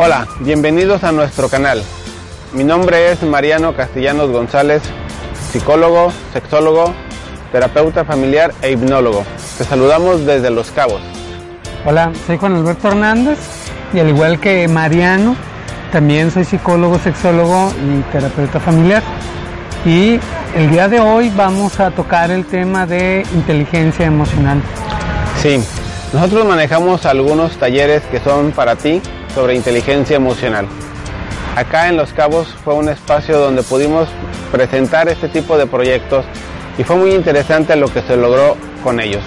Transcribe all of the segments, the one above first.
Hola, bienvenidos a nuestro canal. Mi nombre es Mariano Castellanos González, psicólogo, sexólogo, terapeuta familiar e hipnólogo. Te saludamos desde Los Cabos. Hola, soy Juan Alberto Hernández y al igual que Mariano, también soy psicólogo, sexólogo y terapeuta familiar. Y el día de hoy vamos a tocar el tema de inteligencia emocional. Sí, nosotros manejamos algunos talleres que son para ti sobre inteligencia emocional. Acá en Los Cabos fue un espacio donde pudimos presentar este tipo de proyectos y fue muy interesante lo que se logró con ellos.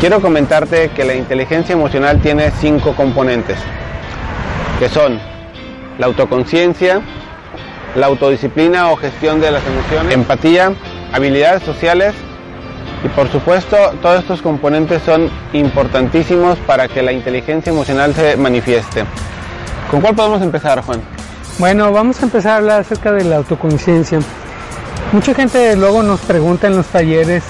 Quiero comentarte que la inteligencia emocional tiene cinco componentes, que son la autoconciencia, la autodisciplina o gestión de las emociones, empatía, habilidades sociales y por supuesto todos estos componentes son importantísimos para que la inteligencia emocional se manifieste. ¿Con cuál podemos empezar, Juan? Bueno, vamos a empezar a hablar acerca de la autoconciencia. Mucha gente luego nos pregunta en los talleres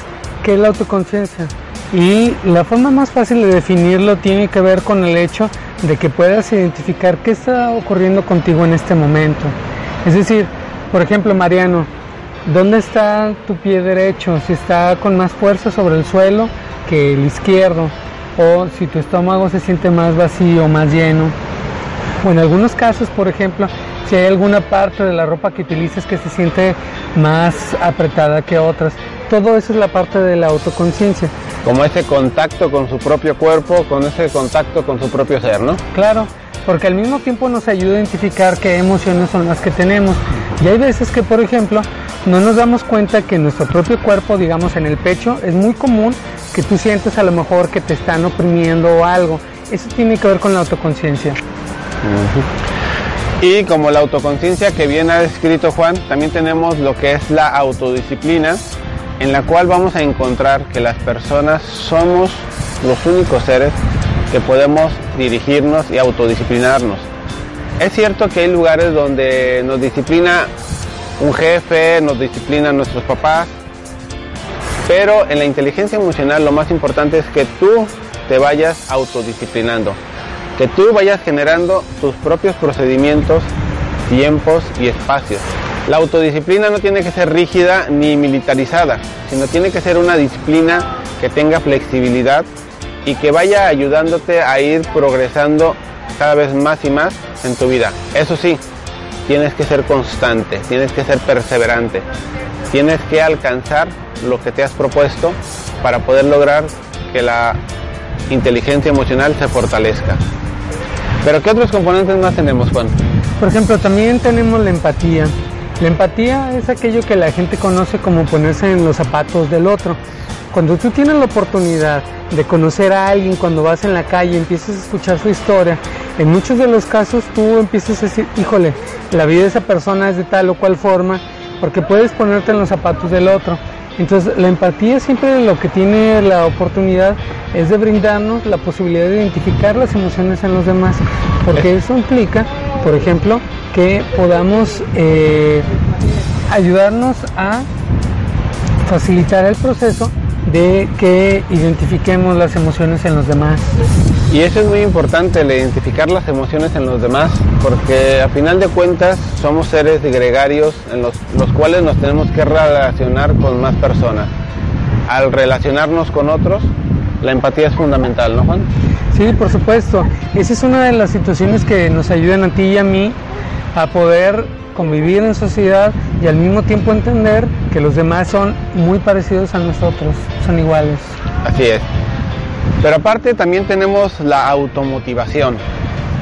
qué es la autoconciencia. Y la forma más fácil de definirlo tiene que ver con el hecho de que puedas identificar qué está ocurriendo contigo en este momento. Es decir, por ejemplo, Mariano, ¿dónde está tu pie derecho? Si está con más fuerza sobre el suelo que el izquierdo, o si tu estómago se siente más vacío, más lleno. O en algunos casos, por ejemplo, si hay alguna parte de la ropa que utilices que se siente más apretada que otras. Todo eso es la parte de la autoconciencia. Como ese contacto con su propio cuerpo, con ese contacto con su propio ser, ¿no? Claro, porque al mismo tiempo nos ayuda a identificar qué emociones son las que tenemos. Y hay veces que, por ejemplo, no nos damos cuenta que nuestro propio cuerpo, digamos en el pecho, es muy común que tú sientes a lo mejor que te están oprimiendo o algo. Eso tiene que ver con la autoconciencia. Y como la autoconciencia que bien ha descrito Juan, también tenemos lo que es la autodisciplina, en la cual vamos a encontrar que las personas somos los únicos seres que podemos dirigirnos y autodisciplinarnos. Es cierto que hay lugares donde nos disciplina un jefe, nos disciplina nuestros papás, pero en la inteligencia emocional lo más importante es que tú te vayas autodisciplinando, que tú vayas generando tus propios procedimientos, tiempos y espacios. La autodisciplina no tiene que ser rígida ni militarizada, sino tiene que ser una disciplina que tenga flexibilidad y que vaya ayudándote a ir progresando cada vez más y más en tu vida. Eso sí, tienes que ser constante, tienes que ser perseverante, tienes que alcanzar lo que te has propuesto para poder lograr que la inteligencia emocional se fortalezca. Pero ¿qué otros componentes más tenemos, Juan? Por ejemplo, también tenemos la empatía. La empatía es aquello que la gente conoce como ponerse en los zapatos del otro. Cuando tú tienes la oportunidad de conocer a alguien cuando vas en la calle, empiezas a escuchar su historia, en muchos de los casos tú empiezas a decir, híjole, la vida de esa persona es de tal o cual forma, porque puedes ponerte en los zapatos del otro. Entonces la empatía siempre lo que tiene la oportunidad es de brindarnos la posibilidad de identificar las emociones en los demás, porque eso implica, por ejemplo, que podamos eh, ayudarnos a facilitar el proceso de que identifiquemos las emociones en los demás. Y eso es muy importante, el identificar las emociones en los demás, porque a final de cuentas somos seres gregarios en los, los cuales nos tenemos que relacionar con más personas. Al relacionarnos con otros, la empatía es fundamental, ¿no, Juan? Sí, por supuesto. Esa es una de las situaciones que nos ayudan a ti y a mí a poder convivir en sociedad y al mismo tiempo entender que los demás son muy parecidos a nosotros, son iguales. Así es. Pero aparte también tenemos la automotivación.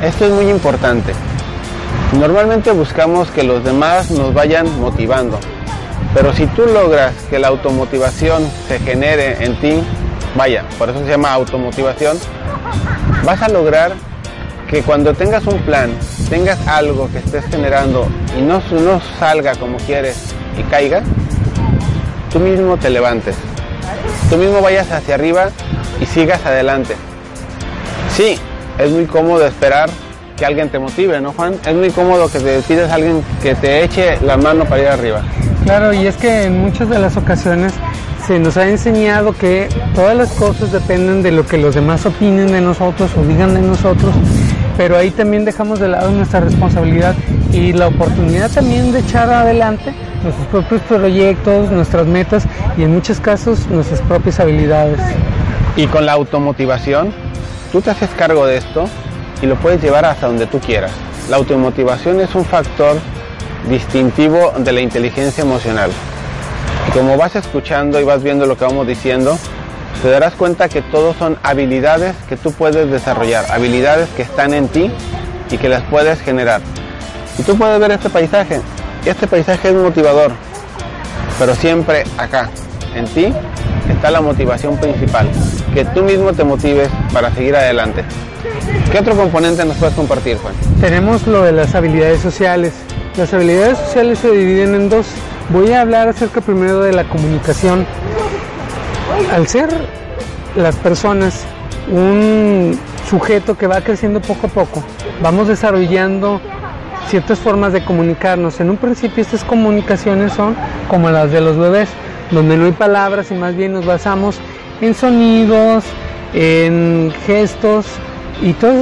Esto es muy importante. Normalmente buscamos que los demás nos vayan motivando, pero si tú logras que la automotivación se genere en ti, vaya, por eso se llama automotivación, vas a lograr que cuando tengas un plan, tengas algo que estés generando y no, no salga como quieres y caiga, tú mismo te levantes, tú mismo vayas hacia arriba y sigas adelante. Sí, es muy cómodo esperar que alguien te motive, ¿no, Juan? Es muy cómodo que te pides a alguien que te eche la mano para ir arriba. Claro, y es que en muchas de las ocasiones se nos ha enseñado que todas las cosas dependen de lo que los demás opinen de nosotros o digan de nosotros, pero ahí también dejamos de lado nuestra responsabilidad y la oportunidad también de echar adelante nuestros propios proyectos, nuestras metas y en muchos casos nuestras propias habilidades. Y con la automotivación, tú te haces cargo de esto y lo puedes llevar hasta donde tú quieras. La automotivación es un factor distintivo de la inteligencia emocional. Y como vas escuchando y vas viendo lo que vamos diciendo, te darás cuenta que todos son habilidades que tú puedes desarrollar, habilidades que están en ti y que las puedes generar. Y tú puedes ver este paisaje. Este paisaje es motivador, pero siempre acá, en ti, está la motivación principal, que tú mismo te motives para seguir adelante. ¿Qué otro componente nos puedes compartir, Juan? Tenemos lo de las habilidades sociales. Las habilidades sociales se dividen en dos. Voy a hablar acerca primero de la comunicación. Al ser las personas un sujeto que va creciendo poco a poco, vamos desarrollando ciertas formas de comunicarnos. En un principio estas comunicaciones son como las de los bebés, donde no hay palabras y más bien nos basamos en sonidos, en gestos y todo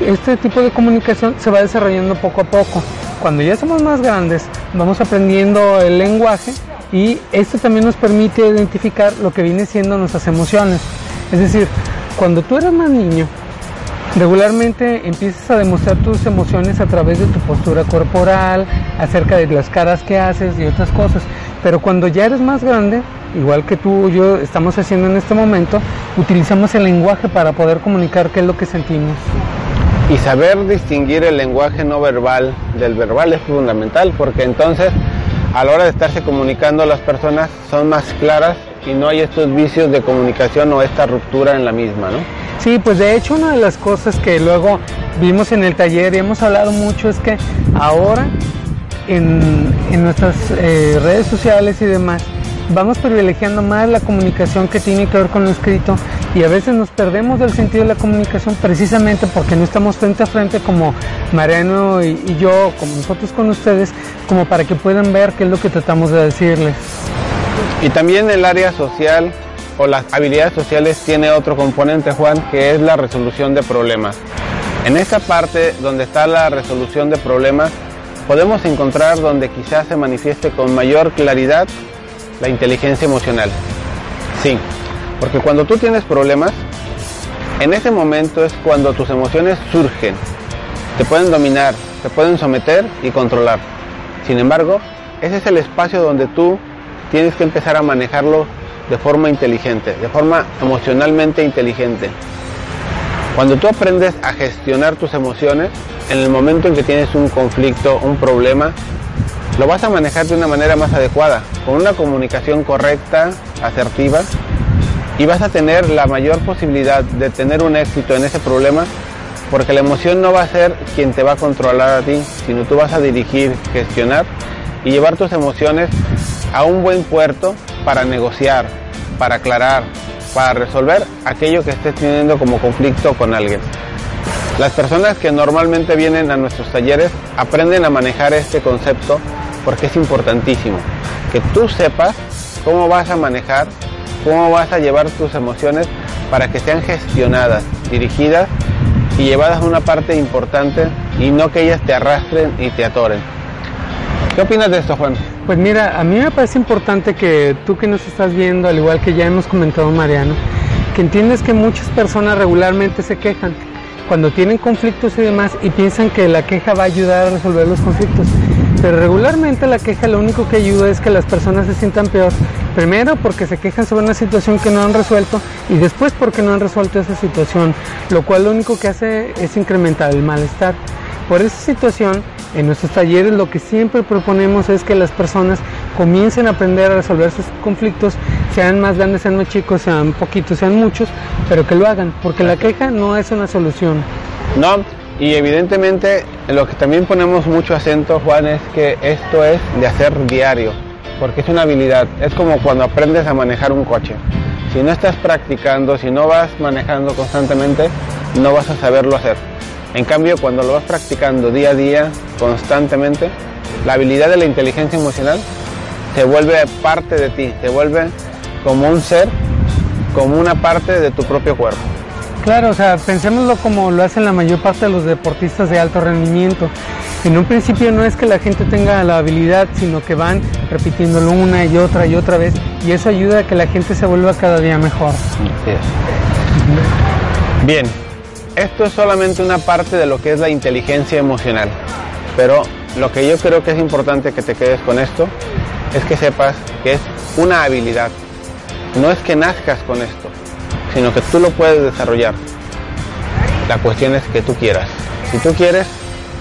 este tipo de comunicación se va desarrollando poco a poco. Cuando ya somos más grandes vamos aprendiendo el lenguaje y esto también nos permite identificar lo que viene siendo nuestras emociones. Es decir, cuando tú eres más niño, regularmente empiezas a demostrar tus emociones a través de tu postura corporal, acerca de las caras que haces y otras cosas. Pero cuando ya eres más grande, igual que tú y yo estamos haciendo en este momento, utilizamos el lenguaje para poder comunicar qué es lo que sentimos. Y saber distinguir el lenguaje no verbal del verbal es fundamental, porque entonces a la hora de estarse comunicando las personas son más claras y no hay estos vicios de comunicación o esta ruptura en la misma, ¿no? Sí, pues de hecho una de las cosas que luego vimos en el taller y hemos hablado mucho es que ahora en, nuestras eh, redes sociales y demás vamos privilegiando más la comunicación que tiene que ver con lo escrito y a veces nos perdemos del sentido de la comunicación precisamente porque no estamos frente a frente como Mariano y, y yo, como nosotros con ustedes, como para que puedan ver qué es lo que tratamos de decirles. Y también el área social o las habilidades sociales tiene otro componente, Juan, que es la resolución de problemas. En esta parte donde está la resolución de problemas, podemos encontrar donde quizás se manifieste con mayor claridad la inteligencia emocional. Sí, porque cuando tú tienes problemas, en ese momento es cuando tus emociones surgen, te pueden dominar, te pueden someter y controlar. Sin embargo, ese es el espacio donde tú tienes que empezar a manejarlo de forma inteligente, de forma emocionalmente inteligente. Cuando tú aprendes a gestionar tus emociones, en el momento en que tienes un conflicto, un problema, lo vas a manejar de una manera más adecuada, con una comunicación correcta, asertiva, y vas a tener la mayor posibilidad de tener un éxito en ese problema, porque la emoción no va a ser quien te va a controlar a ti, sino tú vas a dirigir, gestionar y llevar tus emociones a un buen puerto para negociar, para aclarar, para resolver aquello que estés teniendo como conflicto con alguien. Las personas que normalmente vienen a nuestros talleres aprenden a manejar este concepto porque es importantísimo. Que tú sepas cómo vas a manejar, cómo vas a llevar tus emociones para que sean gestionadas, dirigidas y llevadas a una parte importante y no que ellas te arrastren y te atoren. ¿Qué opinas de esto, Juan? Pues mira, a mí me parece importante que tú que nos estás viendo, al igual que ya hemos comentado Mariano, que entiendes que muchas personas regularmente se quejan cuando tienen conflictos y demás y piensan que la queja va a ayudar a resolver los conflictos. Pero regularmente la queja lo único que ayuda es que las personas se sientan peor. Primero porque se quejan sobre una situación que no han resuelto y después porque no han resuelto esa situación, lo cual lo único que hace es incrementar el malestar. Por esa situación, en nuestros talleres lo que siempre proponemos es que las personas comiencen a aprender a resolver sus conflictos, sean más grandes, sean más chicos, sean poquitos, sean muchos, pero que lo hagan, porque la queja no es una solución. No, y evidentemente lo que también ponemos mucho acento, Juan, es que esto es de hacer diario, porque es una habilidad, es como cuando aprendes a manejar un coche. Si no estás practicando, si no vas manejando constantemente, no vas a saberlo hacer. En cambio, cuando lo vas practicando día a día, constantemente, la habilidad de la inteligencia emocional se vuelve parte de ti, se vuelve como un ser, como una parte de tu propio cuerpo. Claro, o sea, pensémoslo como lo hacen la mayor parte de los deportistas de alto rendimiento. En un principio no es que la gente tenga la habilidad, sino que van repitiéndolo una y otra y otra vez y eso ayuda a que la gente se vuelva cada día mejor. Bien, esto es solamente una parte de lo que es la inteligencia emocional, pero lo que yo creo que es importante que te quedes con esto es que sepas que es una habilidad. No es que nazcas con esto, sino que tú lo puedes desarrollar. La cuestión es que tú quieras. Si tú quieres,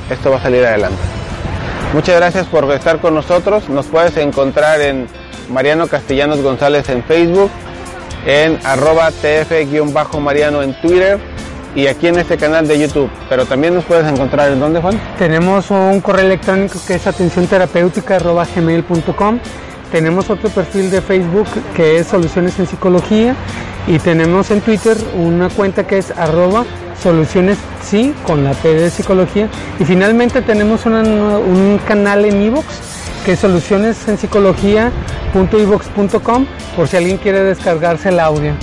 esto va a salir adelante. Muchas gracias por estar con nosotros. Nos puedes encontrar en Mariano Castellanos González en Facebook, en arroba tf-mariano en Twitter y aquí en este canal de YouTube. Pero también nos puedes encontrar en dónde, Juan? Tenemos un correo electrónico que es atencionterapéutica.gmail.com tenemos otro perfil de Facebook que es Soluciones en Psicología y tenemos en Twitter una cuenta que es arroba soluciones sí con la P de psicología y finalmente tenemos un canal en iVoox que es soluciones en psicología.ivox.com por si alguien quiere descargarse el audio.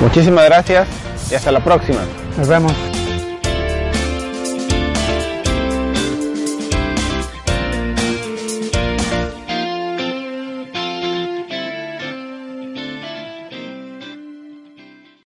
Muchísimas gracias y hasta la próxima. Nos vemos.